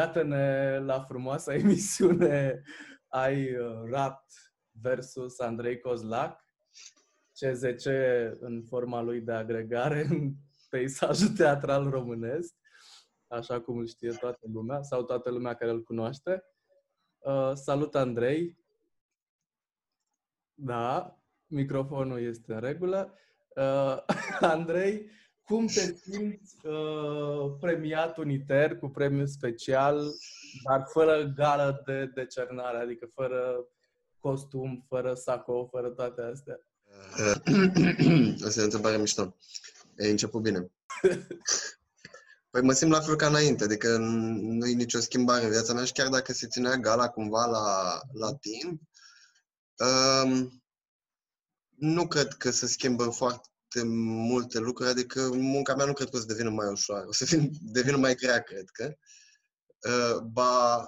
Iată-ne la frumoasa emisiune ai uh, Rat versus Andrei Cozlac, CZC în forma lui de agregare în peisajul teatral românesc, așa cum îl știe toată lumea sau toată lumea care îl cunoaște. Uh, salut, Andrei! Da, microfonul este în regulă. Uh, Andrei, cum te simți uh, premiat uniter cu premiu special, dar fără gală de decernare, adică fără costum, fără saco, fără toate astea? Asta e o întrebare mișto. E început bine. Păi mă simt la fel ca înainte, adică nu e nicio schimbare în viața mea și chiar dacă se ținea gala cumva la, la timp, um, nu cred că se schimbă foarte multe lucruri, adică munca mea nu cred că o să devină mai ușoară, o să devină mai grea, cred că. Uh, ba,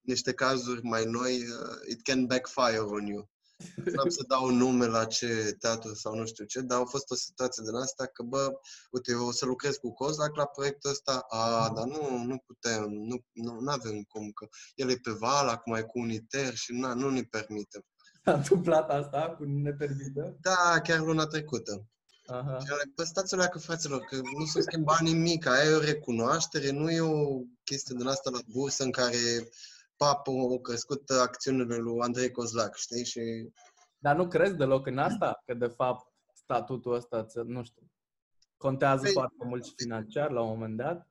niște cazuri mai noi, uh, it can backfire on you. Nu am să dau nume la ce teatru sau nu știu ce, dar a fost o situație din asta că, bă, uite, eu o să lucrez cu Cozac la proiectul ăsta, a, dar nu, nu putem, nu, nu avem cum, că el e pe val, acum e cu uniter și na, nu ne permitem. S-a întâmplat asta cu nepermită? Da, chiar luna trecută. Aha. Păi stați o leacă, fraților, că nu se schimba nimic, aia e o recunoaștere, nu e o chestie din asta la bursă în care papă au crescut acțiunile lui Andrei Cozlac, știi? Și... Dar nu crezi deloc în asta? Că, de fapt, statutul ăsta, nu știu, contează păi, foarte mult și financiar la un moment dat?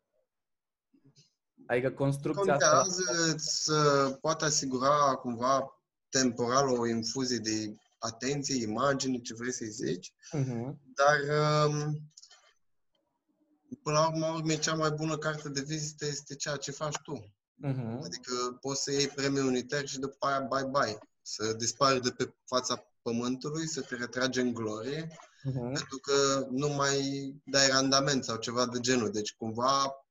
Adică construcția contează asta... să poată asigura cumva temporal o infuzie de atenție, imagine, ce vrei să-i zici, uh-huh. dar um, până la urmă, cea mai bună carte de vizită este ceea ce faci tu. Uh-huh. Adică poți să iei premiul unitar și după aia bye-bye. Să dispari de pe fața pământului, să te retragi în glorie, uh-huh. pentru că nu mai dai randament sau ceva de genul. Deci, cumva,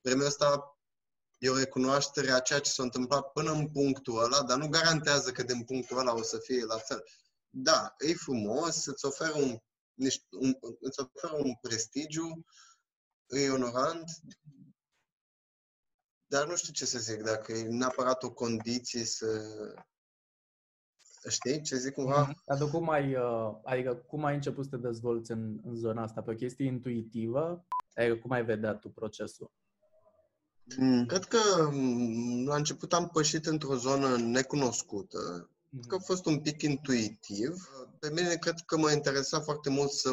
premiul ăsta e o recunoaștere a ceea ce s-a întâmplat până în punctul ăla, dar nu garantează că din punctul ăla o să fie la fel. Da, e frumos, îți oferă un, niște, un, îți oferă un prestigiu, e onorant, dar nu știu ce să zic, dacă e neapărat o condiție să... Știi ce zic cumva? Mhm. Dar cum ai, uh, adică cum ai început să te dezvolți în, în zona asta? Pe o chestie intuitivă? Adică cum ai vedea tu procesul? Mm, cred că mm, la început am pășit într-o zonă necunoscută. Cred că a fost un pic intuitiv. Pe mine cred că mă interesa foarte mult să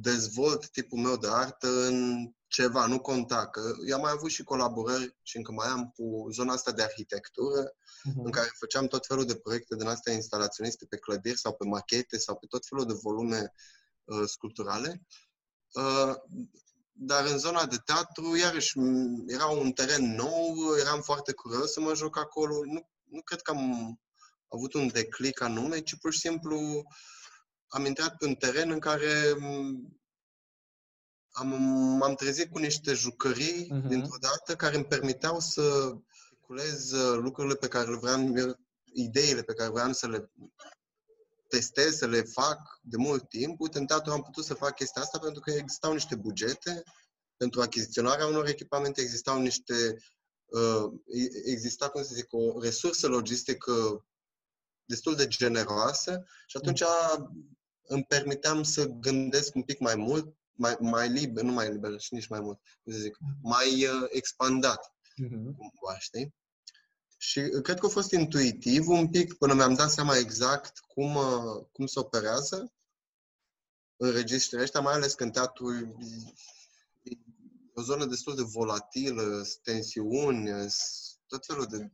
dezvolt tipul meu de artă în ceva, nu conta. Că eu am mai avut și colaborări și încă mai am cu zona asta de arhitectură, uh-huh. în care făceam tot felul de proiecte din astea instalaționiste pe clădiri sau pe machete sau pe tot felul de volume uh, sculpturale. Uh, dar în zona de teatru, iarăși, era un teren nou, eram foarte curios să mă joc acolo. Nu, nu cred că am avut un declic anume, ci pur și simplu am intrat pe un teren în care am, m-am trezit cu niște jucării uh-huh. dintr-o dată care îmi permiteau să culez uh, lucrurile pe care le vreau, ideile pe care vreau să le testez, să le fac de mult timp. Uite, în teatru am putut să fac chestia asta pentru că existau niște bugete pentru achiziționarea unor echipamente, existau niște uh, exista, cum să zic, o resursă logistică destul de generoasă și atunci îmi permiteam să gândesc un pic mai mult, mai, mai liber, nu mai liber, și nici mai mult, cum să zic, mai uh, expandat, uh-huh. cumva, știi? Și cred că a fost intuitiv un pic până mi-am dat seama exact cum, uh, cum se operează înregistrările ăștia, mai ales când teatrul e o zonă destul de volatilă, tensiuni, tot felul de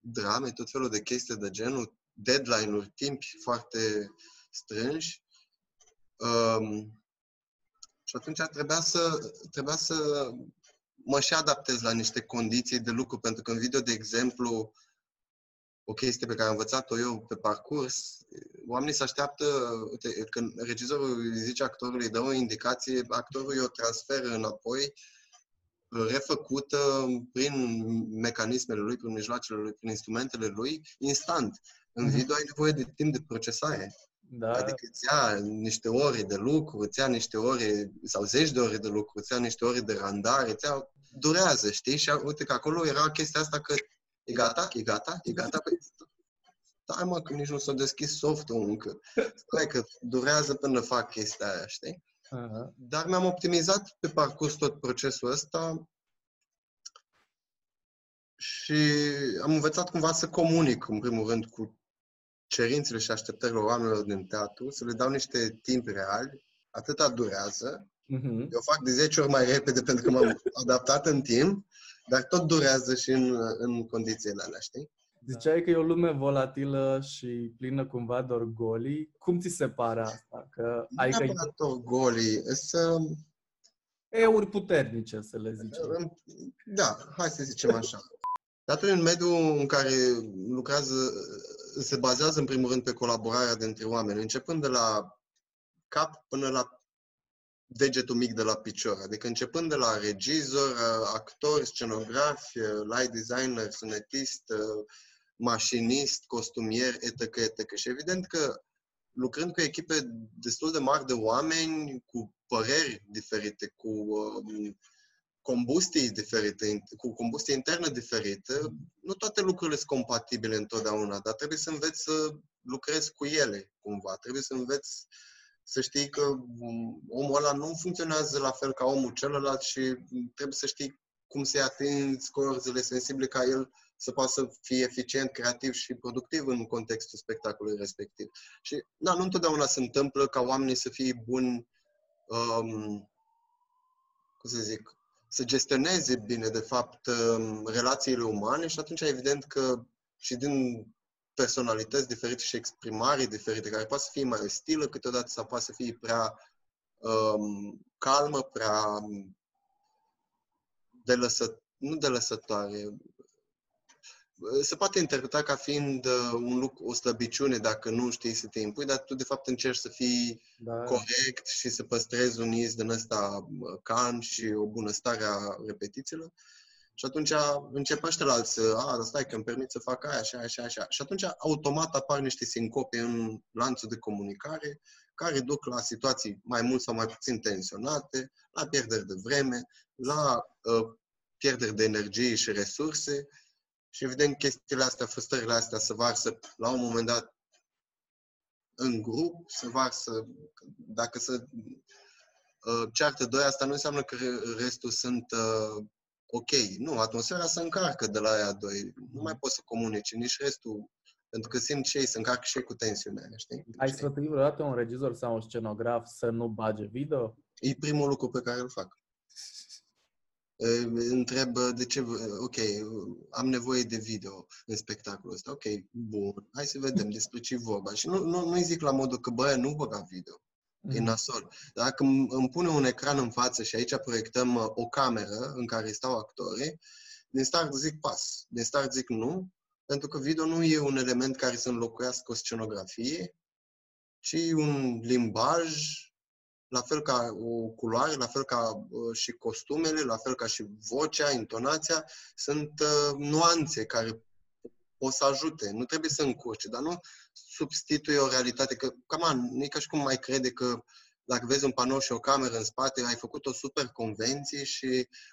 drame, tot felul de chestii de genul, deadline-uri, timpi foarte strânși. Um, și atunci trebuia să, trebuia să mă și adaptez la niște condiții de lucru, pentru că în video, de exemplu, o chestie pe care am învățat-o eu pe parcurs, oamenii se așteaptă, uite, când regizorul zice actorului, dă o indicație, actorul o transferă înapoi, refăcută prin mecanismele lui, prin mijloacele lui, prin instrumentele lui, instant. În mhm. video ai nevoie de timp de procesare. Da. Adică îți ia niște ore de lucru, îți ia niște ore sau zeci de ore de lucru, îți ia niște ore de randare, îți ia, durează, știi? Și uite că acolo era chestia asta că e gata, e gata, e gata, păi stai mă, că nici nu s-a deschis softul încă. Stai că durează până fac chestia aia, știi? Aha. Dar mi-am optimizat pe parcurs tot procesul ăsta și am învățat cumva să comunic, în primul rând, cu cerințele și așteptările oamenilor din teatru, să le dau niște timp reali, atâta durează. Mhm. Eu fac de 10 ori mai repede pentru că m-am adaptat în timp, dar tot durează și în, în condițiile alea, știi? Ziceai că e o lume volatilă și plină cumva de orgolii. Cum ți se pare asta? Că Nu adică neapărat orgolii, să... euri puternice, să le zicem. Da, hai să zicem așa. Datul în mediul în care lucrează, se bazează în primul rând pe colaborarea dintre oameni, începând de la cap până la degetul mic de la picior. Adică începând de la regizor, actor, scenografi, light designer, sunetist, mașinist, costumier, etc., etc. Și evident că lucrând cu echipe destul de mari de oameni, cu păreri diferite, cu um, combustii diferite, cu combustie internă diferită, nu toate lucrurile sunt compatibile întotdeauna, dar trebuie să înveți să lucrezi cu ele, cumva. Trebuie să înveți să știi că omul ăla nu funcționează la fel ca omul celălalt și trebuie să știi cum să-i atingi scorzele sensibile ca el să poată să fie eficient, creativ și productiv în contextul spectacolului respectiv. Și, da, nu întotdeauna se întâmplă ca oamenii să fie buni, um, cum să zic, să gestioneze bine, de fapt, um, relațiile umane și atunci, evident că și din personalități diferite și exprimare diferite, care poate să fie mai ostilă câteodată sau poate să fie prea um, calmă, prea de lăsă, nu de lăsătoare, se poate interpreta ca fiind uh, un lucru, o slăbiciune dacă nu știi să te impui, dar tu de fapt încerci să fii Da. corect și să păstrezi un iz din ăsta uh, calm și o bună stare a repetițiilor. Și atunci începe ăștia să, a, dar stai că îmi permit să fac aia, așa, așa, așa. Și atunci automat apar niște sincope în lanțul de comunicare care duc la situații mai mult sau mai puțin tensionate, la pierderi de vreme, la uh, pierderi de energie și resurse și evident chestiile astea, frustrările astea se varsă la un moment dat în grup, se varsă, dacă se uh, ceartă doi, asta nu înseamnă că restul sunt uh, ok. Nu, atmosfera se încarcă de la aia doi. Nu mai poți să comunici nici restul, pentru că simt și ei, se încarcă și ei cu tensiunea, știi? Ai sfătuit vreodată un regizor sau un scenograf să nu bage video? E primul lucru pe care îl fac. Uh, Întreb de ce, ok, am nevoie de video în spectacolul ăsta. Ok, bun, hai să vedem despre ce vorba. Și nu, nu, nu-i zic la modul că, bă, nu băga video. E Mhm. nasol. Dacă îmi îmi pune un ecran în față și aici proiectăm uh, o cameră în care stau actorii, din start zic pas, din start zic nu, pentru că video nu e un element care să înlocuiască o scenografie, ci un limbaj, la fel ca o culoare, la fel ca uh, și costumele, la fel ca și vocea, intonația, sunt uh, nuanțe care pot să ajute. Nu trebuie să încurce, dar nu substituie o realitate. Că, cam an, nu e ca și cum mai crede că dacă vezi un panou și o cameră în spate, ai făcut o super convenție și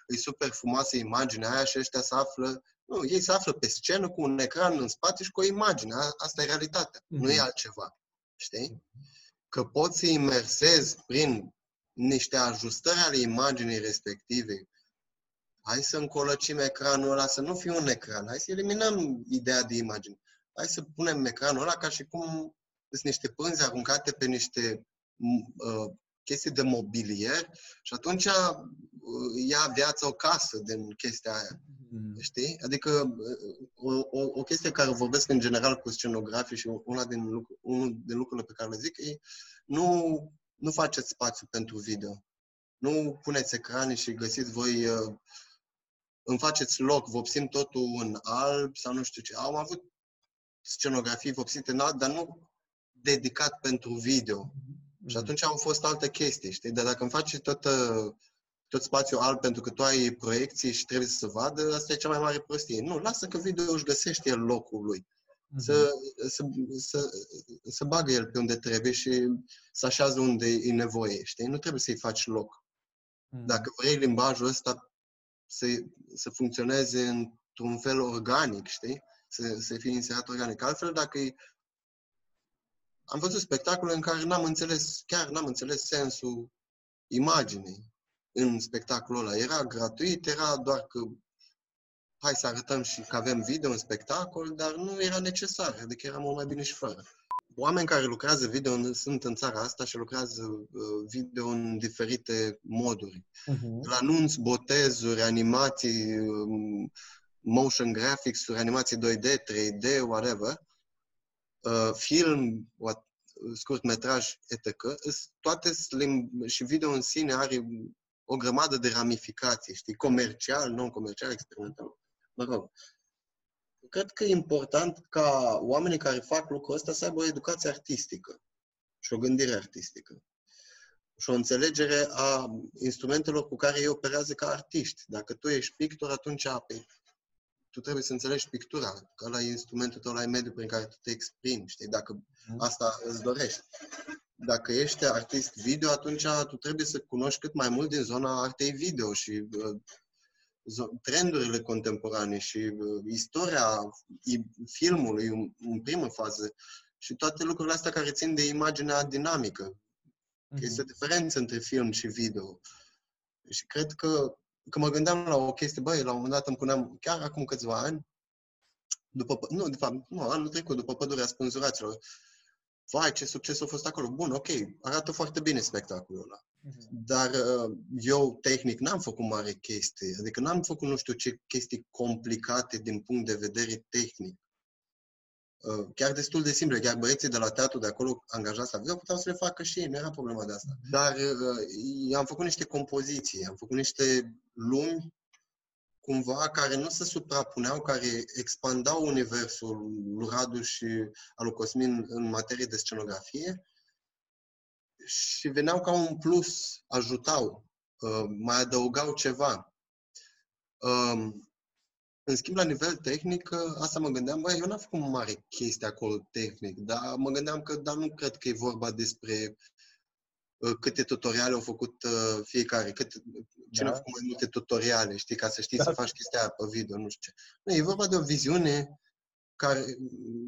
e super frumoasă imaginea aia și ăștia se află nu, ei se află pe scenă cu un ecran în spate și cu o imagine. A- Asta e realitatea. Nu e Mhm. altceva. Știi? Că poți să imersezi prin niște ajustări ale imaginii respective. Hai să încolăcim ecranul ăla, să nu fie un ecran. Hai să eliminăm ideea de imagine. Hai să punem ecranul ăla ca și cum sunt niște pânze aruncate pe niște m- uh, chestii de mobilier și atunci uh, ia viață o casă din chestia aia. Mhm. Știi? Adică uh, o, o, o chestie care vorbesc în general cu scenografii și una din, lucru, unul din lucrurile pe care le zic e nu, nu faceți spațiu pentru video. Nu puneți ecrane și găsiți voi, uh, îmi faceți loc, vopsim totul în alb sau nu știu ce. Am avut scenografii vopsite în alb, dar nu dedicat pentru video. Și atunci au fost alte chestii, știi? Dar dacă îmi faci tot, uh, tot spațiul alb pentru că tu ai proiecții și trebuie să se vadă, asta e cea mai mare prostie. Nu, lasă că video își găsește el locul lui. mm-hmm. să, să, să, să bagă el pe unde trebuie și să așează unde e nevoie, știi? Nu trebuie să-i faci loc. Mm-hmm. Dacă vrei limbajul ăsta să, să funcționeze într-un fel organic, știi? Să, să fie inserat organic. Altfel, dacă e... Am văzut spectacole în care n-am înțeles, chiar n-am înțeles sensul imaginii în spectacolul ăla. Era gratuit, era doar că hai să arătăm și că avem video în spectacol, dar nu era necesar, adică era mult mai bine și fără. Oameni care lucrează video sunt în țara asta și lucrează uh, video în diferite moduri. Uh-huh. La anunț, botezuri, animații, um, motion graphics-uri, animații 2D, 3D, whatever, uh, film, what, scurt metraj, etc. Toate slim, și video în sine are o grămadă de ramificații, știi, comercial, non-comercial, experimental. Mă rog. Cred că e important ca oamenii care fac lucrul ăsta să aibă o educație artistică și o gândire artistică și o înțelegere a instrumentelor cu care ei operează ca artiști. Dacă tu ești pictor, atunci pe, tu trebuie să înțelegi pictura, că la instrumentul tău, la mediul prin care tu te exprimi, știi? Dacă mhm. asta îți dorești. Dacă ești artist video, atunci tu trebuie să cunoști cât mai mult din zona artei video și uh, trendurile contemporane și uh, istoria filmului în, în primă fază și toate lucrurile astea care țin de imaginea dinamică. Mm-hmm. Este o diferență între film și video. Și cred că că mă gândeam la o chestie, băi, la un moment dat îmi puneam, chiar acum câțiva ani, după, nu, de fapt, nu, anul trecut, după pădurea spânzuraților, vai, ce succes a fost acolo. Bun, ok, arată foarte bine spectacolul ăla. Uh-huh. Dar uh, eu, tehnic, n-am făcut mare chestie. Adică n-am făcut nu știu ce chestii complicate din punct de vedere tehnic. Uh, chiar destul de simple. Chiar băieții de la teatru de acolo, angajați la video, puteau să le facă și ei, nu era problema de asta. Dar uh, am făcut niște compoziții, am făcut niște lumi cumva care nu se suprapuneau, care expandau universul lui Radu și al lui Cosmin în materie de scenografie și veneau ca un plus, ajutau, uh, mai adăugau ceva. Um, în schimb, la nivel tehnic, asta mă gândeam, băi, eu n-am făcut mare chestie acolo tehnic, dar mă gândeam că, dar nu cred că e vorba despre uh, câte tutoriale au făcut uh, fiecare, cât, cine da. a făcut mai multe tutoriale, știi, ca să știi da. să faci chestia aia pe video, nu știu ce. Nu, e vorba de o viziune care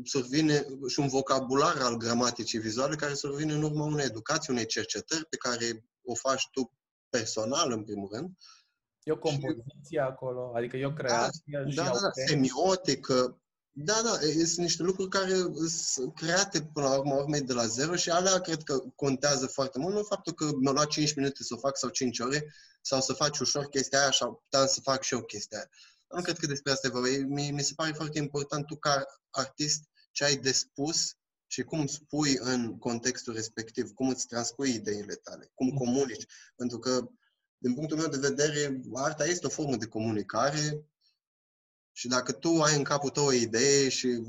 survine și un vocabular al gramaticii vizuale care survine în urma unei educații, unei cercetări pe care o faci tu personal, în primul rând, E o compoziție acolo, adică e o creație da, și da, da, semiotică. Da, da, sunt niște lucruri care sunt create până la urmă urmei de la zero și alea cred că contează foarte mult. Nu faptul că mi-a luat 5 minute să o fac sau 5 ore sau să faci ușor chestia aia și puteam să fac și eu chestia aia. Nu cred că despre asta e vorba. Mi, mi se pare foarte important tu ca artist ce ai de spus și cum spui în contextul respectiv, cum îți transpui ideile tale, cum mm. comunici. Pentru că din punctul meu de vedere, arta este o formă de comunicare și dacă tu ai în capul tău o idee și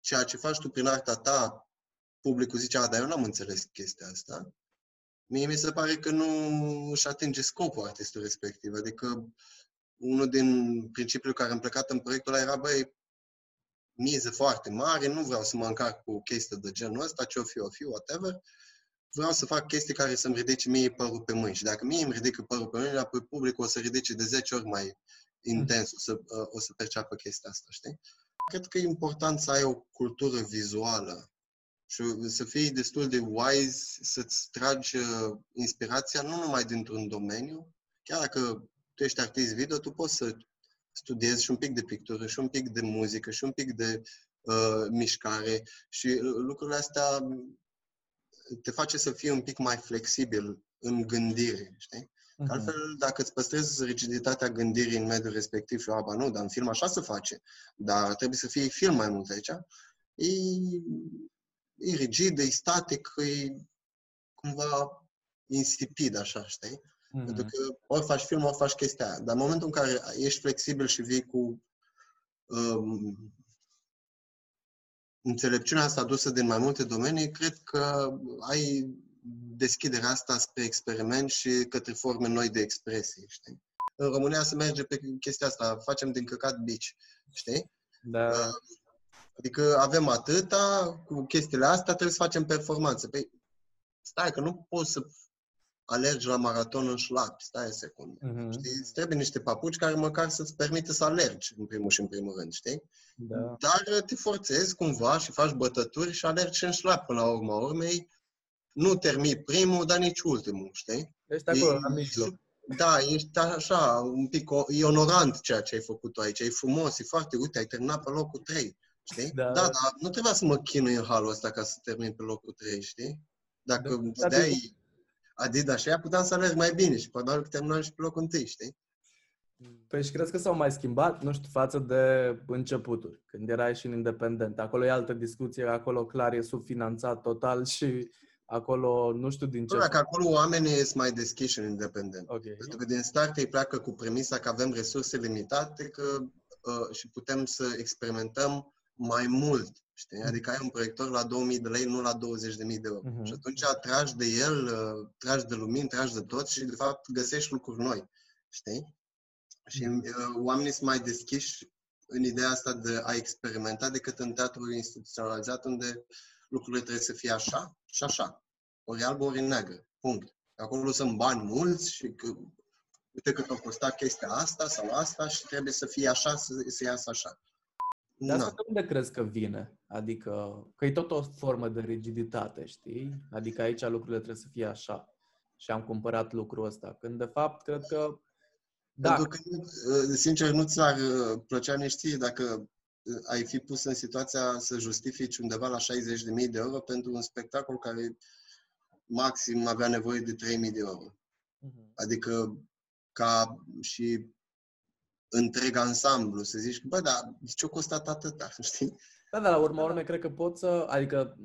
ceea ce faci tu prin arta ta, publicul zice, a, dar eu n-am înțeles chestia asta, mie mi se pare că nu își atinge scopul artistul respectiv. Adică unul din principiile care am plecat în proiectul ăla era, băi, mize foarte mare, nu vreau să mă încarc cu chestii de genul ăsta, ce o fi, o fi, whatever vreau să fac chestii care să-mi ridice mie părul pe mâini. Și dacă mie îmi ridică părul pe mâini, apoi publicul o să ridice de 10 ori mai intens, o să, o să perceapă chestia asta, știi? Cred că e important să ai o cultură vizuală și să fii destul de wise, să-ți tragi uh, inspirația nu numai dintr-un domeniu, chiar dacă tu ești artist video, tu poți să studiezi și un pic de pictură, și un pic de muzică, și un pic de uh, mișcare și uh, lucrurile astea te face să fii un pic mai flexibil în gândire, știi? Uh-huh. Altfel, dacă îți păstrezi rigiditatea gândirii în mediul respectiv și aba nu, dar în film așa se face, dar trebuie să fie film mai mult aici, e, e rigid, e static, e cumva insipid, așa, știi? Uh-huh. Pentru că ori faci film, ori faci chestia aia. Dar în momentul în care ești flexibil și vii cu um, înțelepciunea asta adusă din mai multe domenii, cred că ai deschiderea asta spre experiment și către forme noi de expresie, știi? În România se merge pe chestia asta, facem din căcat bici, știi? Da. Uh, Adică avem atâta, cu chestiile astea trebuie să facem performanță. Păi, stai că nu poți să alergi la maraton în șlapi, stai o secundă. Mhm. Știi? Îți trebuie niște papuci care măcar să-ți permită să alergi, în primul și în primul rând, știi? Da. Dar uh, te forțezi cumva și faci bătături și alergi și în șlap până la urma urmei. Nu termini primul, dar nici ultimul, știi? Ești acolo, E- la mijloc. Da, ești așa, un pic, o- e onorant ceea ce ai făcut tu aici, e frumos, e foarte, uite, ai terminat pe locul 3, știi? Da. da, dar nu trebuia să mă chinui în halul ăsta ca să termin pe locul 3, știi? Dacă Da, îmi da, dai Adidas și aia puteam să alerg mai bine și probabil că terminam și pe locul 1, știi? Păi și crezi că s-au mai schimbat, nu știu, față de începuturi, când erai și în independent. Acolo e altă discuție, acolo clar e subfinanțat total și acolo nu știu din ce... Bă, că acolo oamenii sunt mai deschiși în independent. Ok. Pentru că din start ei pleacă cu premisa că avem resurse limitate că, uh, și putem să experimentăm mai mult. Știi? Adică ai un proiector la 2000 de lei, nu la 20.000 de euro. Mhm. Și atunci tragi de el, uh, tragi de lumini, tragi de tot și de fapt găsești lucruri noi. Știi? Și uh, oamenii sunt mai deschiși în ideea asta de a experimenta decât în teatrul instituționalizat unde lucrurile trebuie să fie așa și așa. Ori alb, ori negru. Punct. Acolo sunt bani mulți și că, uite cât a costat chestia asta sau asta și trebuie să fie așa, să, să iasă așa. Dar Na. asta de unde crezi că vine? Adică că e tot o formă de rigiditate, știi? Adică aici lucrurile trebuie să fie așa. Și am cumpărat lucrul ăsta. Când de fapt cred că da, Pentru că, uh, sincer, nu ți-ar uh, plăcea nici ție dacă uh, ai fi pus în situația să justifici undeva la 60.000 de euro pentru un spectacol care maxim avea nevoie de 3.000 de euro. Mhm. Adică ca și întreg ansamblu, să zici, bă, dar de ce a costat atâta, știi? Da, dar la urma urmei cred că pot să, adică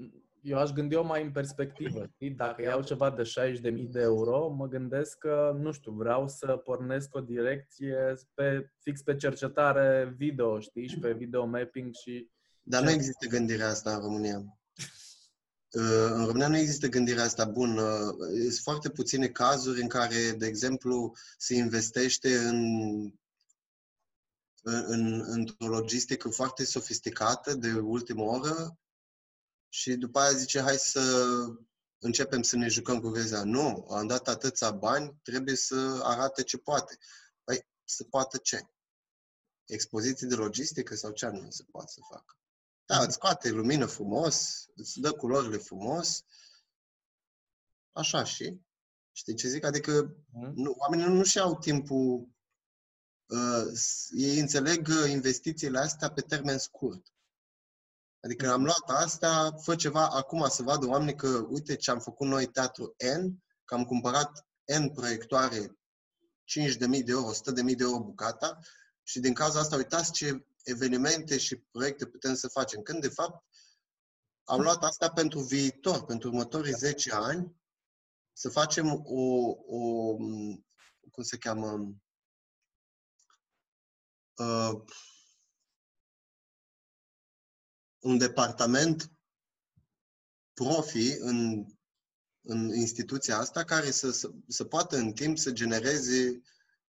eu aș gândi-o mai în perspectivă, știi? Dacă iau ceva de 60.000 de euro, mă gândesc că, nu știu, vreau să pornesc o direcție pe, fix pe cercetare video, știi? Și pe video mapping și... Dar nu există gândirea asta în România. Uh, În România nu există gândirea asta. Bun, uh, sunt foarte puține cazuri în care, de exemplu, se investește în, în, într-o logistică foarte sofisticată de ultimă oră și după aia zice, hai să începem să ne jucăm cu greza. Nu, am dat atâția bani, trebuie să arate ce poate. Păi, să poată ce? Expoziții de logistică sau ce anume se poate să facă? Da, îți scoate lumină frumos, îți dă culorile frumos, așa și. Știi ce zic? Adică Mhm. nu, oamenii nu-și au timpul, uh, s- ei înțeleg uh, investițiile astea pe termen scurt. Adică am luat asta, fă ceva acum să vadă oamenii că, uite ce am făcut noi teatru N, că am cumpărat N proiectoare, 5.000 de euro, 100.000 de euro bucata și din cauza asta uitați ce evenimente și proiecte putem să facem. Când, de fapt, am luat asta pentru viitor, pentru următorii 10 ani, să facem o, o cum se cheamă, uh, un departament profi în, în instituția asta care să, să, să poată în timp să genereze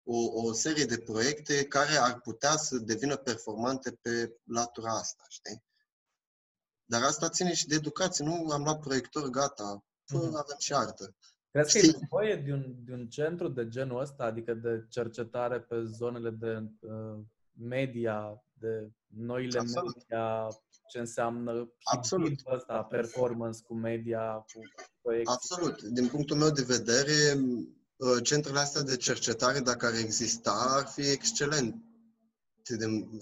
o, o serie de proiecte care ar putea să devină performante pe latura asta, știi? Dar asta ține și de educație. Nu am luat proiector, gata, fă, Mhm. avem și artă. Crezi că e Știi- nevoie de un, de un centru de genul ăsta, adică de cercetare pe zonele de uh, media, de noile Absolut. media, ce înseamnă Absolut. hibridul ăsta, performance cu media, cu proiecții? Absolut. Din punctul meu de vedere, uh, centrele astea de cercetare, dacă ar exista, ar fi excelent.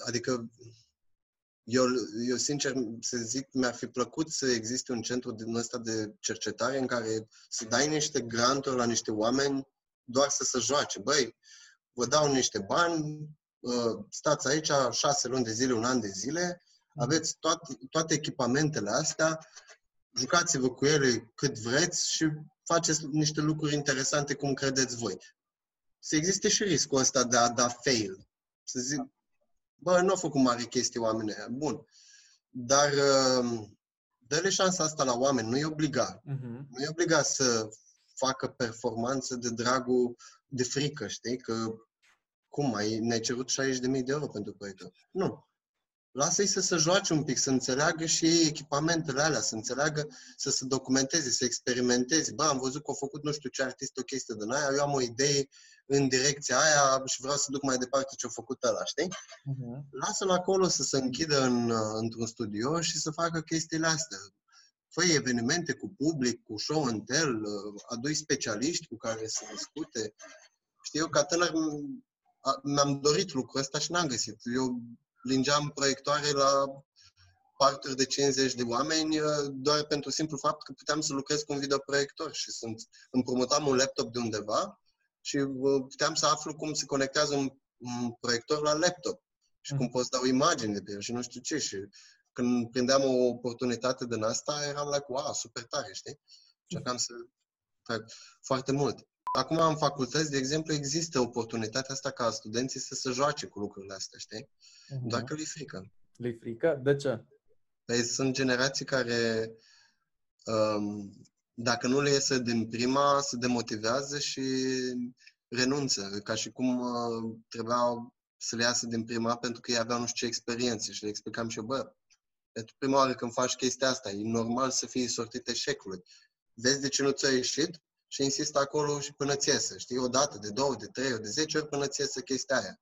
Adică, eu, eu sincer să zic, mi-ar fi plăcut să existe un centru din ăsta de cercetare în care să dai niște granturi la niște oameni doar să se joace. Băi, vă dau niște bani, uh, stați aici șase luni de zile, un an de zile, aveți toate, toate echipamentele astea, jucați-vă cu ele cât vreți și faceți niște lucruri interesante cum credeți voi. Să existe și riscul ăsta de a da fail. Să zic, bă, nu au făcut mare chestie oamenii ăia. Bun. Dar uh, dă-le șansa asta la oameni, nu e obligat. Mhm. Nu e obligat să facă performanță de dragul de frică, știi? Că cum, ai, ne-ai cerut 60.000 de euro pentru proiectul? Nu. Lasă-i să se joace un pic, să înțeleagă și echipamentele alea, să înțeleagă, să se documenteze, să experimenteze. Bă, am văzut că au făcut nu știu ce artist o chestie din aia, eu am o idee în direcția aia și vreau să duc mai departe ce a făcut ăla, știi? Uh-huh. Lasă-l acolo să se închidă în, într-un studio și să facă chestiile astea. Fă evenimente cu public, cu show and tell, adui specialiști cu care să discute. Știu, eu ca tânăr mi-am dorit lucrul ăsta și n-am găsit. Eu lingeam proiectoare la parturi de 50 de oameni uh, doar pentru simplu fapt că puteam să lucrez cu un videoproiector și sunt, împrumutam un laptop de undeva și uh, puteam să aflu cum se conectează un, un proiector la laptop și cum poți dau imagini de pe el și nu știu ce. Și când prindeam o oportunitate din asta, eram like, wow, super tare, știi? Încercam să fac foarte mult. Acum, în facultăți, de exemplu, există oportunitatea asta ca studenții să se joace cu lucrurile astea, știi? Uh-huh. Doar că le frică. Le frică? De ce? Păi sunt generații care, um, dacă nu le iese din prima, se demotivează și renunță. Ca și cum uh, trebuia să le iasă din prima pentru că ei aveau nu știu ce experiențe și le explicam și eu, bă, pentru prima oară când faci chestia asta, e normal să fii sortit eșecului. Vezi de ce nu ți-a ieșit? Și insist acolo și până ți iese, știi, o dată, de două, de trei, de zece ori până ți iese chestia aia.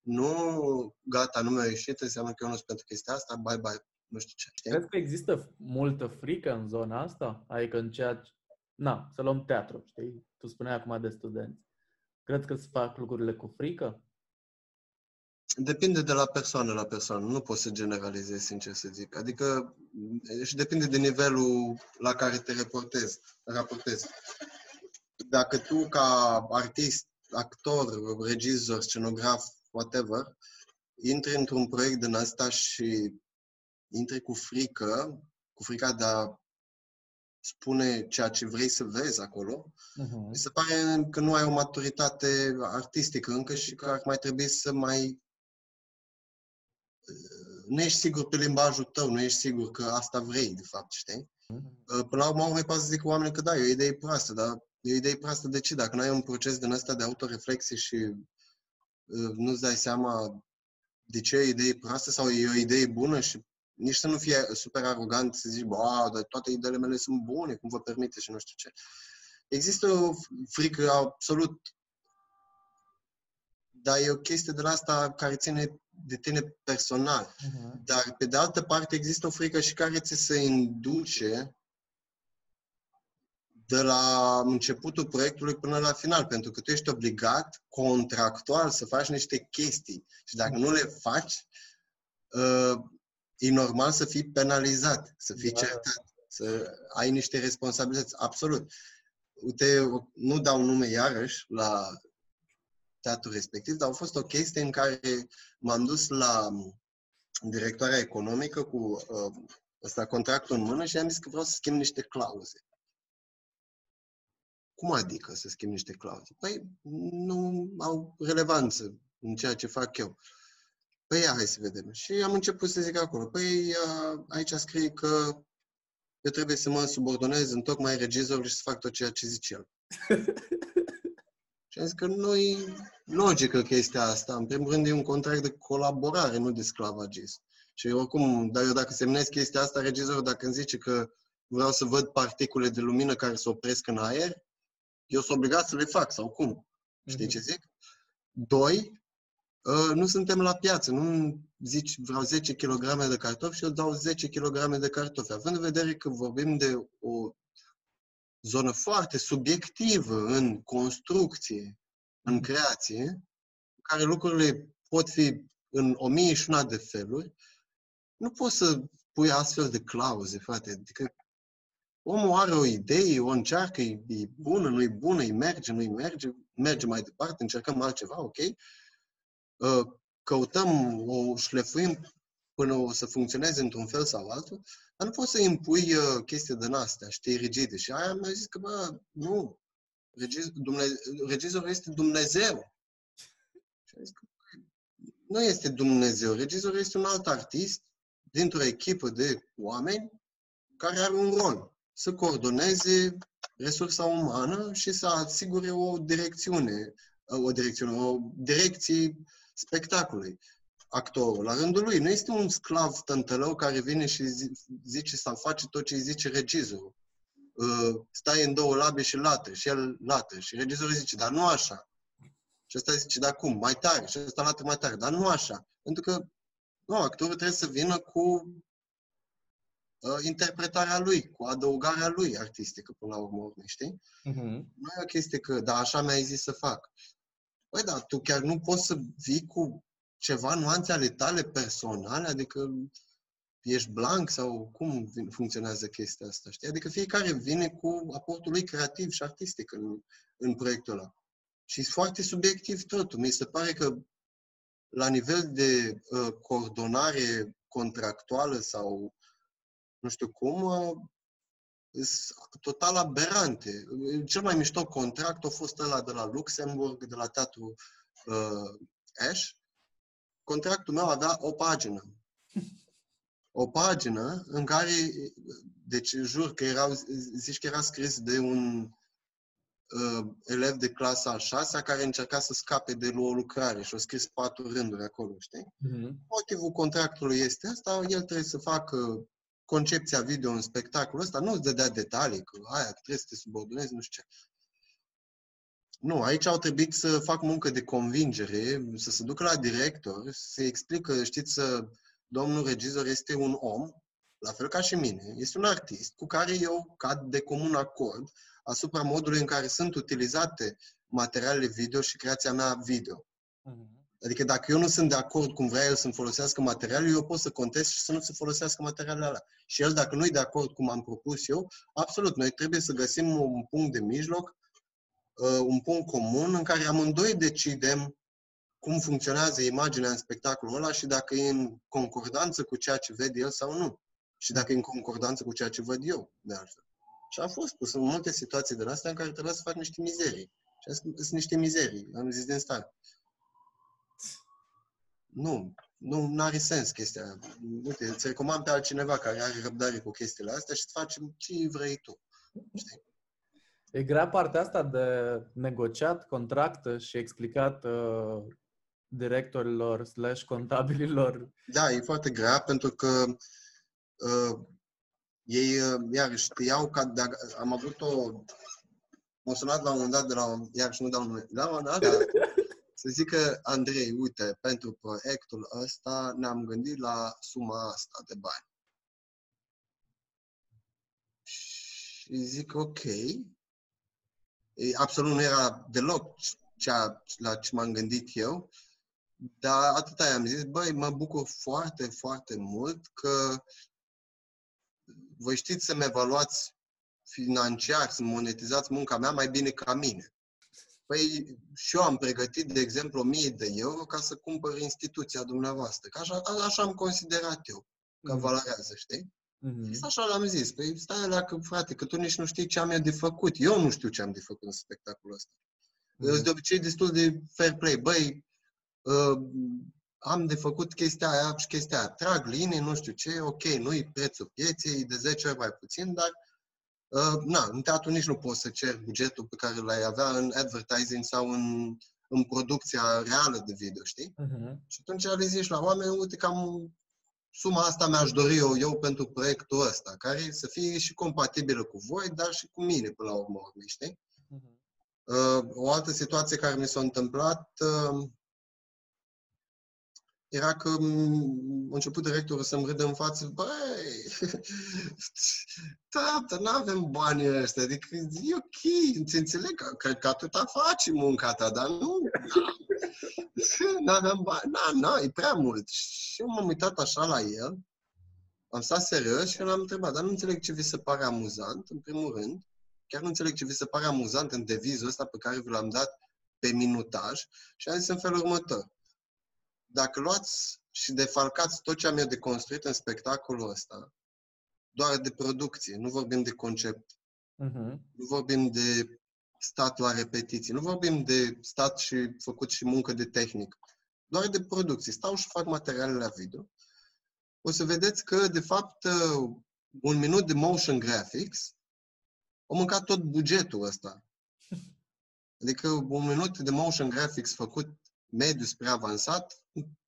Nu, gata, nu mi-a ieșit, înseamnă că eu nu sunt pentru chestia asta, bye bye, nu știu ce. Știi? Cred că există multă frică în zona asta? Adică în ceea ce... Na, să luăm teatru, știi? Tu spuneai acum de studenți. Cred că se fac lucrurile cu frică? Depinde de la persoană la persoană. Nu pot să generalizez, sincer să zic. Adică și depinde de nivelul la care te raportezi. raportezi. Dacă tu, ca artist, actor, regizor, scenograf, whatever, intri într-un proiect din asta și intri cu frică, cu frica de a spune ceea ce vrei să vezi acolo, uh-huh. mi se pare că nu ai o maturitate artistică încă și că ar mai trebui să mai nu ești sigur pe limbajul tău, nu ești sigur că asta vrei, de fapt, știi? Mhm. Până la urmă, mai poate să zic oamenii că da, e o idee proastă, dar e o idee proastă de ce? Dacă nu ai un proces din ăsta de autoreflexie și uh, nu-ți dai seama de ce e o idee proastă sau e o idee bună și nici să nu fie super arogant să zici, bă, dar toate ideile mele sunt bune, cum vă permite și nu știu ce. Există o frică absolut, dar e o chestie de la asta care ține de tine personal. Uh-huh. Dar, pe de altă parte, există o frică și care ți se induce de la începutul proiectului până la final, pentru că tu ești obligat contractual să faci niște chestii și dacă nu le faci, uh, e normal să fii penalizat, să fii da. certat, să ai niște responsabilități. Absolut. Uite, nu dau nume iarăși la teatru respectiv, dar a fost o chestie în care m-am dus la directoarea economică cu uh, ăsta contractul în mână și am zis că vreau să schimb niște clauze. Cum adică să schimb niște clauze? Păi nu au relevanță în ceea ce fac eu. Păi ia, hai să vedem. Și am început să zic acolo, păi uh, aici scrie că eu trebuie să mă subordonez în tocmai regizorului și să fac tot ceea ce zice el. Și am zis că nu e logică chestia asta. În primul rând e un contract de colaborare, nu de sclavagism. Și oricum, dar eu dacă semnez chestia asta, regizorul, dacă îmi zice că vreau să văd particule de lumină care se opresc în aer, eu sunt obligat să le fac, sau cum? Știi mm-hmm. ce zic? Doi, ă, nu suntem la piață, nu zici vreau 10 kg de cartofi și eu dau 10 kg de cartofi. Având în vedere că vorbim de o zonă foarte subiectivă în construcție, în mm. creație, în care lucrurile pot fi în o mie și una de feluri, nu poți să pui astfel de clauze, frate. Adică omul are o idee, o încearcă, e, e bună, nu e bună, îi merge, nu îi merge, merge mai departe, încercăm altceva, ok? Uh, căutăm, o șlefuim până o să funcționeze într-un fel sau altul, dar nu poți să impui uh, chestii din astea, știi, rigide. Și aia mi-a zis că, bă, nu, regiz, Dumne, regizorul este Dumnezeu. Și a zis că nu este Dumnezeu, regizorul este un alt artist dintr-o echipă de oameni care are un rol să coordoneze resursa umană și să asigure o direcțiune, o direcțiune, o direcție spectacolului. actorul la rândul lui. Nu este un sclav tântălău care vine și zice sau face tot ce îi zice regizorul. Uh, stai în două labe și lată, și el lată. Și regizorul zice, dar nu așa. Și ăsta zice, dar cum? Mai tare. Și ăsta lată mai tare. Dar nu așa. Pentru că nu, actorul trebuie să vină cu uh, interpretarea lui, cu adăugarea lui artistică, până la urmă, știi? Uh-huh. Nu e o chestie că, da, așa mi-ai zis să fac. Păi da, tu chiar nu poți să vii cu ceva nuanțe ale tale personale, adică ești blank sau cum funcționează chestia asta, știi? Adică fiecare vine cu aportul lui creativ și artistic în, în proiectul ăla. Și e foarte subiectiv totul. Mi se pare că la nivel de uh, coordonare contractuală sau nu știu cum, uh, total aberante. Cel mai mișto contract a fost ăla de la Luxemburg, de la teatru uh, Ash. Contractul meu avea o pagină. O pagină în care, deci jur că erau, zici că era scris de un uh, elev de clasa a șasea care încerca să scape de o lucrare și a scris patru rânduri acolo, știi? Mm-hmm. Motivul contractului este asta, el trebuie să facă concepția video în spectacolul ăsta, nu îți dădea detalii, că aia trebuie să te subordonezi, nu știu ce. Nu, aici au trebuit să fac muncă de convingere, să se ducă la director, să explică, știți, să, domnul regizor este un om, la fel ca și mine, este un artist cu care eu cad de comun acord asupra modului în care sunt utilizate materialele video și creația mea video. Uh-huh. Adică dacă eu nu sunt de acord cum vrea el să-mi folosească materialul, eu pot să contest și să nu se folosească materialele alea. Și el, dacă nu e de acord cum am propus eu, absolut, noi trebuie să găsim un punct de mijloc, uh, un punct comun în care amândoi decidem cum funcționează imaginea în spectacolul ăla și dacă e în concordanță cu ceea ce vede el sau nu. Și dacă e în concordanță cu ceea ce văd eu, de altfel. Și a fost pus în multe situații de astea în care trebuia să fac niște mizerii. Și sunt niște mizerii, am zis din start. Nu, nu are sens chestia aia. Uite, îți recomand pe altcineva care are răbdare cu chestiile astea și să facem ce vrei tu. Știi? E grea partea asta de negociat contract și explicat uh, directorilor slash contabililor. Da, e foarte grea pentru că uh, ei, uh, iarăși, te iau ca de, am avut o... M-a sunat la un moment dat de la, iarăși nu dau nume, la un moment dat, dar să zică, Andrei, uite, pentru proiectul ăsta ne-am gândit la suma asta de bani. Și zic, ok. E, absolut nu era deloc cea la ce m-am gândit eu, dar atâta i-am zis, băi, mă bucur foarte, foarte mult că voi știți să-mi evaluați financiar, să monetizați munca mea mai bine ca mine. Păi și eu am pregătit, de exemplu, 1000 de euro ca să cumpăr instituția dumneavoastră. Că așa, așa am considerat eu, că mm. valorează, știi? Mm-hmm. Așa l-am zis. Păi stai la că, frate, că tu nici nu știi ce am eu de făcut. Eu nu știu ce am de făcut în spectacolul ăsta. Mm-hmm. De obicei destul de fair play. Băi, uh, am de făcut chestia aia și chestia aia. Trag linii, nu știu ce, ok, nu-i prețul pieței, de 10 ori mai puțin, dar Uh, na, în teatru nici nu poți să ceri bugetul pe care l-ai avea în advertising sau în, în producția reală de video, știi? Uh-huh. Și atunci le zici la oameni, uite, cam suma asta mi-aș dori eu, eu pentru proiectul ăsta, care să fie și compatibilă cu voi, dar și cu mine până la urmă, știi? Uh-huh. Uh, o altă situație care mi s-a întâmplat, uh, era că a început directorul să-mi râdă în față, băi, tată, nu avem banii ăștia, adică e ok, îți înțeleg că, că, că atâta faci munca ta, dar nu, nu aveam bani, na, na, e prea mult. Și eu m-am uitat așa la el, am stat serios și l-am întrebat, dar nu înțeleg ce vi se pare amuzant, în primul rând, chiar nu înțeleg ce vi se pare amuzant în devizul ăsta pe care vi l-am dat pe minutaj? Și am zis în felul următor dacă luați și defalcați tot ce am eu de construit în spectacolul ăsta, doar de producție, nu vorbim de concept, uh-huh. nu vorbim de stat la repetiții, nu vorbim de stat și făcut și muncă de tehnic, doar de producție. Stau și fac materiale la video. O să vedeți că, de fapt, un minut de motion graphics a mâncat tot bugetul ăsta. Adică un minut de motion graphics făcut mediu spre avansat,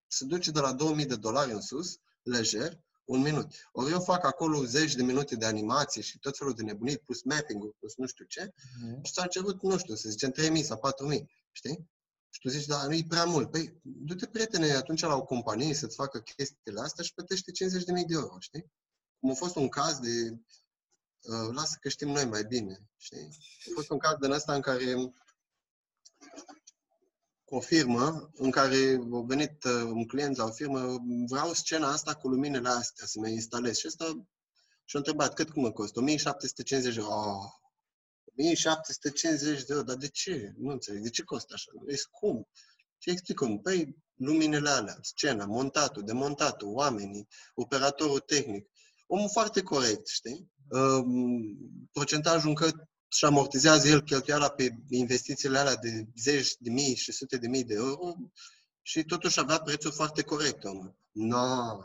se duce de la 2000 de dolari în sus, lejer, un minut. Ori eu fac acolo zeci de minute de animație și tot felul de nebunit, plus mapping plus nu știu ce, mm-hmm. și s-a început, nu știu, să zicem 3000 sau 4000, știi? Și tu zici, dar nu e prea mult. Păi, du-te, prietene, atunci la o companie să-ți facă chestiile astea și plătește 50.000 de euro, știi? Cum a fost un caz de, uh, lasă că știm noi mai bine, știi? A fost un caz din ăsta în care o firmă în care a venit uh, un client la o firmă, vreau scena asta cu luminile astea, să mi instalez. Și ăsta și-a întrebat, cât cum mă costă? 1750 de euro. Oh, 1750 de euro, dar de ce? Nu înțeleg, de ce costă așa? E scump. Și explicăm, păi, luminile alea, scena, montatul, demontatul, oamenii, operatorul tehnic. Omul foarte corect, știi? Uh, procentajul încă și amortizează el cheltuiala pe investițiile alea de zeci de mii și sute de mii de euro și totuși avea prețul foarte corect, omul. No,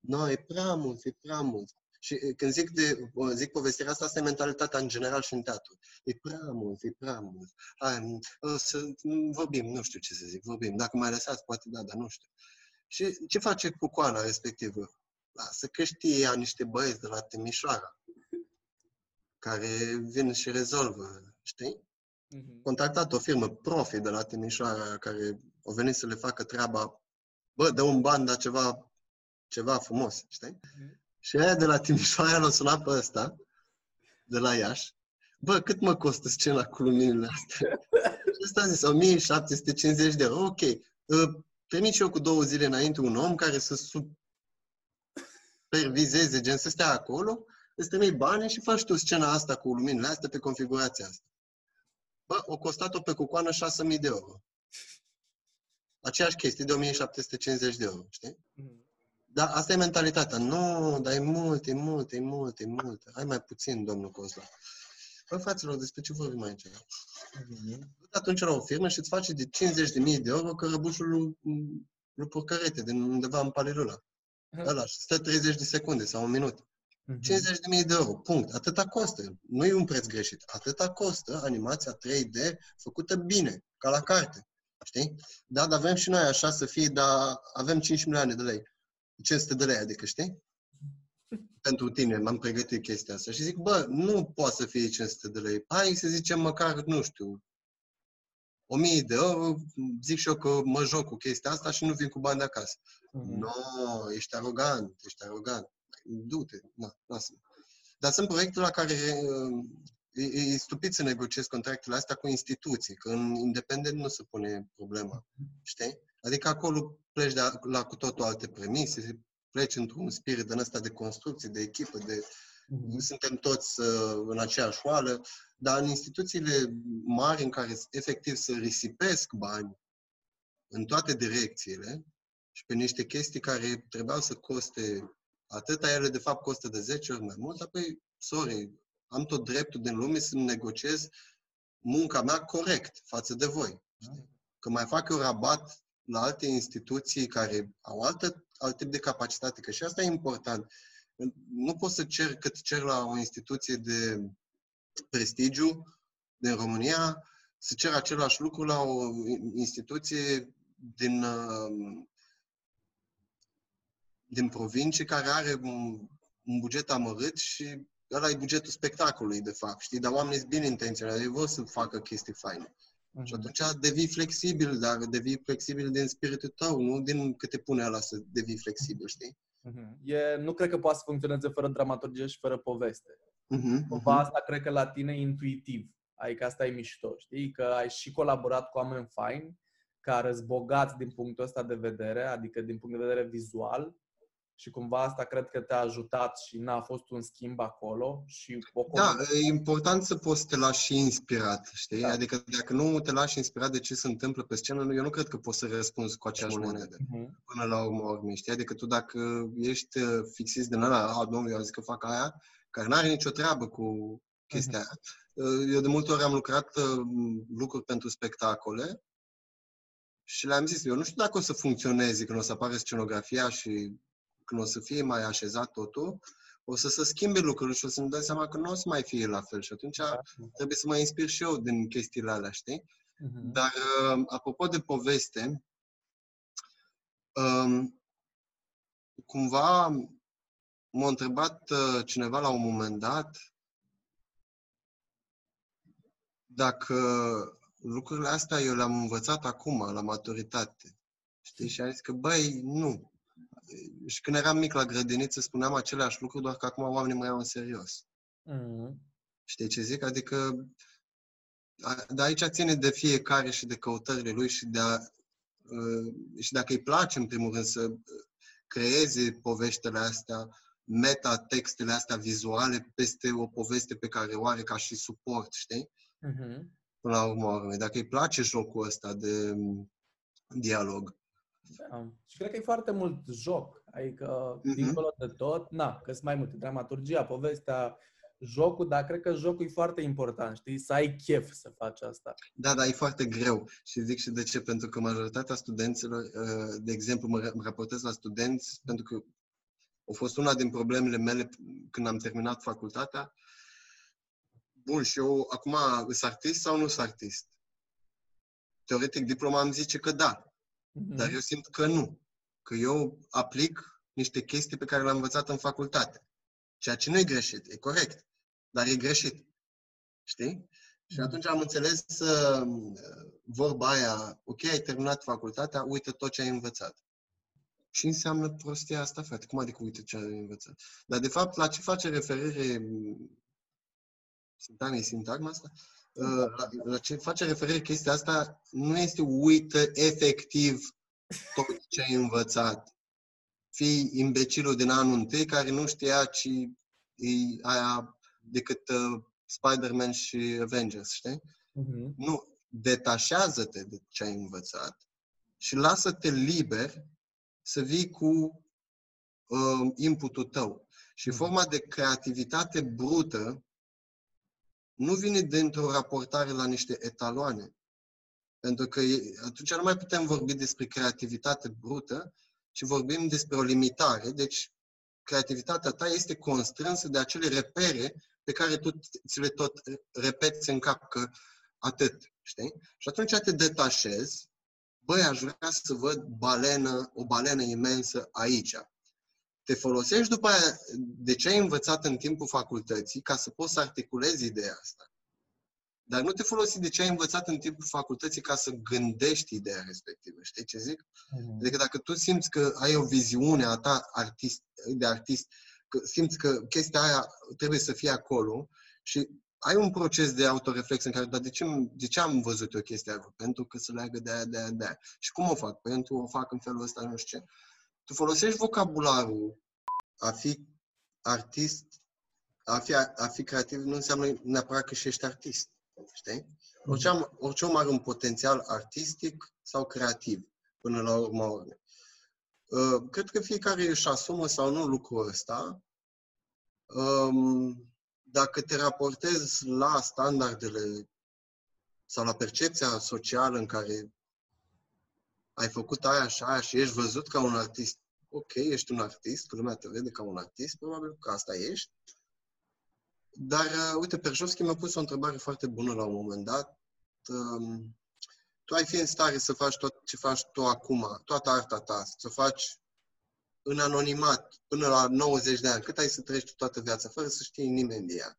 no, e prea mult, e prea mult. Și când zic, de, zic povestirea asta, asta e mentalitatea în general și în teatru. E prea mult, e prea mult. Hai, o să vorbim, nu știu ce să zic, vorbim. Dacă mai lăsați, poate da, dar nu știu. Și ce face cu coana respectivă? Lasă că știe ea niște băieți de la Timișoara care vin și rezolvă, știi? Mm-hmm. Contactat o firmă profi de la Timișoara care au venit să le facă treaba, bă, dă un ban, dar ceva, ceva frumos, știi? Mm-hmm. Și aia de la Timișoara l-a sunat pe ăsta, de la Iași, bă, cât mă costă scena cu luminile astea? și ăsta a zis, 1750 de euro, ok. Trimit și eu cu două zile înainte un om care să supervizeze, gen să stea acolo îți trimit bani și faci tu scena asta cu luminile astea pe configurația asta. Bă, o costat-o pe cucoană 6.000 de euro. Aceeași chestie de 1750 de euro, știi? Mm. Da, asta e mentalitatea. Nu, dar e mult, e mult, e mult, e mult. Hai mai puțin, domnul Cosla. Bă, fraților, despre ce vorbim aici? Mm-hmm. Atunci la o firmă și îți face de 50.000 de euro cărăbușul lui, lui Purcărete, din undeva în Palilula. Mm-hmm. Ăla, și stă 30 de secunde sau un minut. 50.000 de euro, punct. Atâta costă. Nu e un preț greșit. Atâta costă animația 3D făcută bine, ca la carte. Știi? Da, dar avem și noi așa să fie, dar avem 5 milioane de lei. 500 de lei, adică, știi? Pentru tine, m-am pregătit chestia asta. Și zic, bă, nu poate să fie 500 de lei. Hai să zicem măcar, nu știu, 1000 de euro, zic și eu că mă joc cu chestia asta și nu vin cu bani de acasă. Mm-hmm. Nu, no, ești arogant, ești arogant du-te, na, lasă Dar sunt proiecte la care e, e stupid să negociezi contractele astea cu instituții, că în independent nu se pune problema, știi? Adică acolo pleci de la cu totul alte premise, pleci într-un spirit din ăsta de construcție, de echipă, de mm-hmm. suntem toți uh, în aceeași oală, dar în instituțiile mari în care efectiv să risipesc bani în toate direcțiile și pe niște chestii care trebuiau să coste atâta ele de fapt costă de 10 ori mai mult, apoi, sorry, am tot dreptul din lume să negociez munca mea corect față de voi. Că mai fac eu rabat la alte instituții care au altă, alt tip de capacitate, că și asta e important. Nu pot să cer cât cer la o instituție de prestigiu din România, să cer același lucru la o instituție din uh, din provincie care are un, un buget amărât și ăla e bugetul spectacolului, de fapt, știi? Dar oamenii sunt bine intenționați, ei vor să facă chestii faine. Uh-huh. Și atunci devii flexibil, dar devii flexibil din spiritul tău, nu din câte pune ăla să devii flexibil, știi? Uh-huh. E, nu cred că poate să funcționeze fără dramaturgie și fără poveste. Uh-huh. Cumva uh-huh. asta cred că la tine e intuitiv. Adică asta e mișto, știi? Că ai și colaborat cu oameni faini, care sunt bogați din punctul ăsta de vedere, adică din punct de vedere vizual, și cumva asta cred că te-a ajutat și n-a fost un schimb acolo și o Da, e important să poți să te lași și inspirat, știi? Da. Adică dacă nu te lași inspirat de ce se întâmplă pe scenă, eu nu cred că poți să răspunzi cu aceeași monedă. Uh-huh. Până la urmă, urmă, știi? Adică tu dacă ești uh, fixist din ăla, a, domnule, eu zic că fac aia, care n-are nicio treabă cu chestia uh-huh. aia. Eu de multe ori am lucrat uh, lucruri pentru spectacole și le-am zis, eu nu știu dacă o să funcționeze când o să apară scenografia și când o să fie mai așezat totul, o să se schimbe lucrurile și o să-mi dau seama că nu o să mai fie la fel și atunci da. trebuie să mă inspir și eu din chestiile alea, știi? Uh-huh. Dar, uh, apropo de poveste, Um, cumva m-a întrebat uh, cineva la un moment dat dacă lucrurile astea eu le-am învățat acum, la maturitate. Știi? Și am zis că, băi, nu. Și când eram mic la grădiniță, spuneam aceleași lucruri, doar că acum oamenii mă iau în serios. Mm-hmm. Știi ce zic? Adică de aici ține de fiecare și de căutările lui și de a, uh, și dacă îi place, în primul rând, să creeze poveștile astea, meta-textele astea vizuale peste o poveste pe care o are ca și suport, știi? Mm-hmm. Până la urmă, dacă îi place jocul ăsta de mm, dialog. Da. Și cred că e foarte mult joc. Adică, Mhm. dincolo de tot, na, că sunt mai multe. Dramaturgia, povestea, jocul, dar cred că jocul e foarte important, știi? Să ai chef să faci asta. Da, dar e foarte greu. Și zic și de ce. Pentru că majoritatea studenților, uh, de exemplu, mă ra- mă raportez la studenți, pentru că a fost una din problemele mele când am terminat facultatea. Bun, și eu acum sunt artist sau nu sunt artist? Teoretic, diploma îmi zice că da, Mhm. dar eu simt că nu. Că eu aplic niște chestii pe care le-am învățat în facultate. Ceea ce nu e greșit, e corect, dar e greșit. Știi? Și Mhm. atunci am înțeles uh, vorba aia, ok, ai terminat facultatea, uite tot ce ai învățat. Și înseamnă prostia asta, frate. Cum adică uite ce ai învățat? Dar, de fapt, la ce face referire m, sintagma, e sintagma asta? Uh, La, la ce face referire chestia asta nu este uită efectiv tot ce ai învățat. Fii imbecilul din anul întâi care nu știa ci e aia decât uh, Spider-Man și Avengers, știi? Mhm. Nu, detașează-te de ce ai învățat și lasă-te liber să vii cu uh, inputul tău. Și Mhm. forma de creativitate brută nu vine dintr-o raportare la niște etaloane. Pentru că e- atunci nu mai putem vorbi despre creativitate brută, ci vorbim despre o limitare. Deci, creativitatea ta este constrânsă de acele repere pe care tu ți le tot repeți în cap, că atât, știi? Și atunci te detașezi, băi, aș vrea să văd balenă, o balenă imensă aici. Te folosești după aia de ce ai învățat în timpul facultății ca să poți să articulezi ideea asta. Dar nu te folosi de ce ai învățat în timpul facultății ca să gândești ideea respectivă. Știi ce zic? Mhm. Adică dacă tu simți că ai o viziune a ta artist, de artist, că simți că chestia aia trebuie să fie acolo și ai un proces de autoreflex în care, dar de ce, de ce am văzut eu chestia aia? Pentru că se leagă de aia, de aia, de aia. Și cum o fac? Pentru o fac în felul ăsta, nu știu ce. Tu folosești vocabularul a fi artist, a fi, a fi creativ nu înseamnă neapărat că și ești artist. Știi? Orice, am, orice om are un potențial artistic sau creativ, până la urma urmei. Uh, Cred că fiecare își asumă sau nu lucrul ăsta. Um, Dacă te raportezi la standardele sau la percepția socială în care ai făcut aia și aia și ești văzut ca un artist, ok, ești un artist, că lumea te vede ca un artist, probabil că asta ești. Dar, uh, uite, Perjovski mi-a pus o întrebare foarte bună la un moment dat. Um, tu ai fi în stare să faci tot ce faci tu acum, toată arta ta, să o faci în anonimat până la 90 de ani, cât ai să treci tu toată viața, fără să știe nimeni de ea.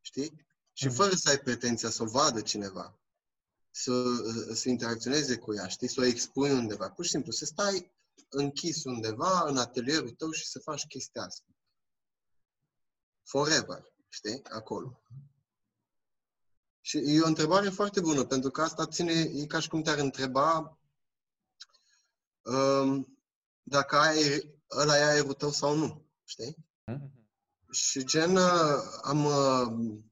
Știi? Și Mhm. fără să ai pretenția să o vadă cineva, să, să interacționeze cu ea, știi? Să o expui undeva. Pur și simplu, să stai închis undeva în atelierul tău și să faci chestia asta. Forever, știi? Acolo. Și e o întrebare foarte bună, pentru că asta ține, e ca și cum te-ar întreba um, dacă ai, ăla e aerul tău sau nu, știi? Mhm. Și gen, uh, am uh,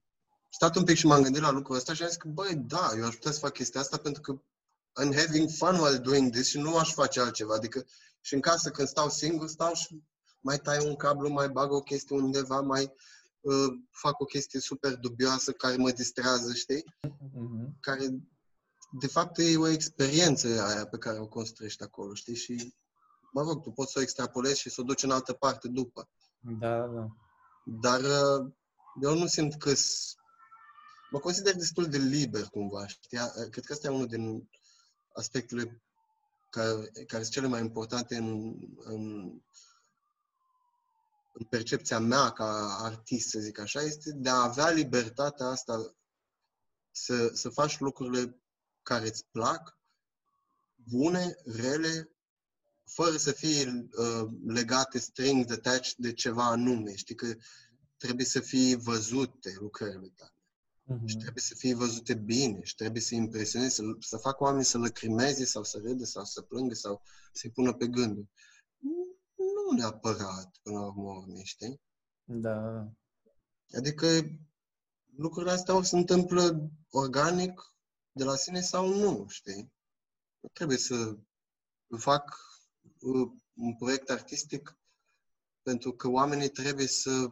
stat un pic și m-am gândit la lucrul ăsta și am zis că, băi, da, eu aș putea să fac chestia asta pentru că I'm having fun while doing this și nu aș face altceva. Adică și în casă când stau singur, stau și mai tai un cablu, mai bag o chestie undeva, mai uh, fac o chestie super dubioasă care mă distrează, știi? Mhm. Care, de fapt, e o experiență aia pe care o construiești acolo, știi? Și, mă rog, tu poți să o extrapolezi și să o duci în altă parte după. Da, da, da. Dar uh, eu nu simt că s- mă consider destul de liber cumva, știi? Cred că asta e unul din aspectele care, care sunt cele mai importante în, în, în percepția mea ca artist, să zic așa, este de a avea libertatea asta să, să faci lucrurile care îți plac, bune, rele, fără să fie uh, legate, strings attached de ceva anume. Știi că trebuie să fie văzute lucrările tale. Mm-hmm. Și trebuie să fie văzute bine și trebuie să impresioneze, să, să facă oamenii să lăcrimeze sau să râde sau să plângă sau să-i pună pe gânduri. Nu neapărat, până la urmă, știi? Da. Adică lucrurile astea ori se întâmplă organic de la sine sau nu, știi? Nu trebuie să fac uh, un proiect artistic pentru că oamenii trebuie să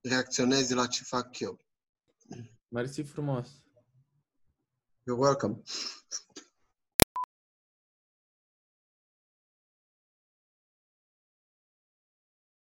reacționeze la ce fac eu. Mersi frumos! You're welcome.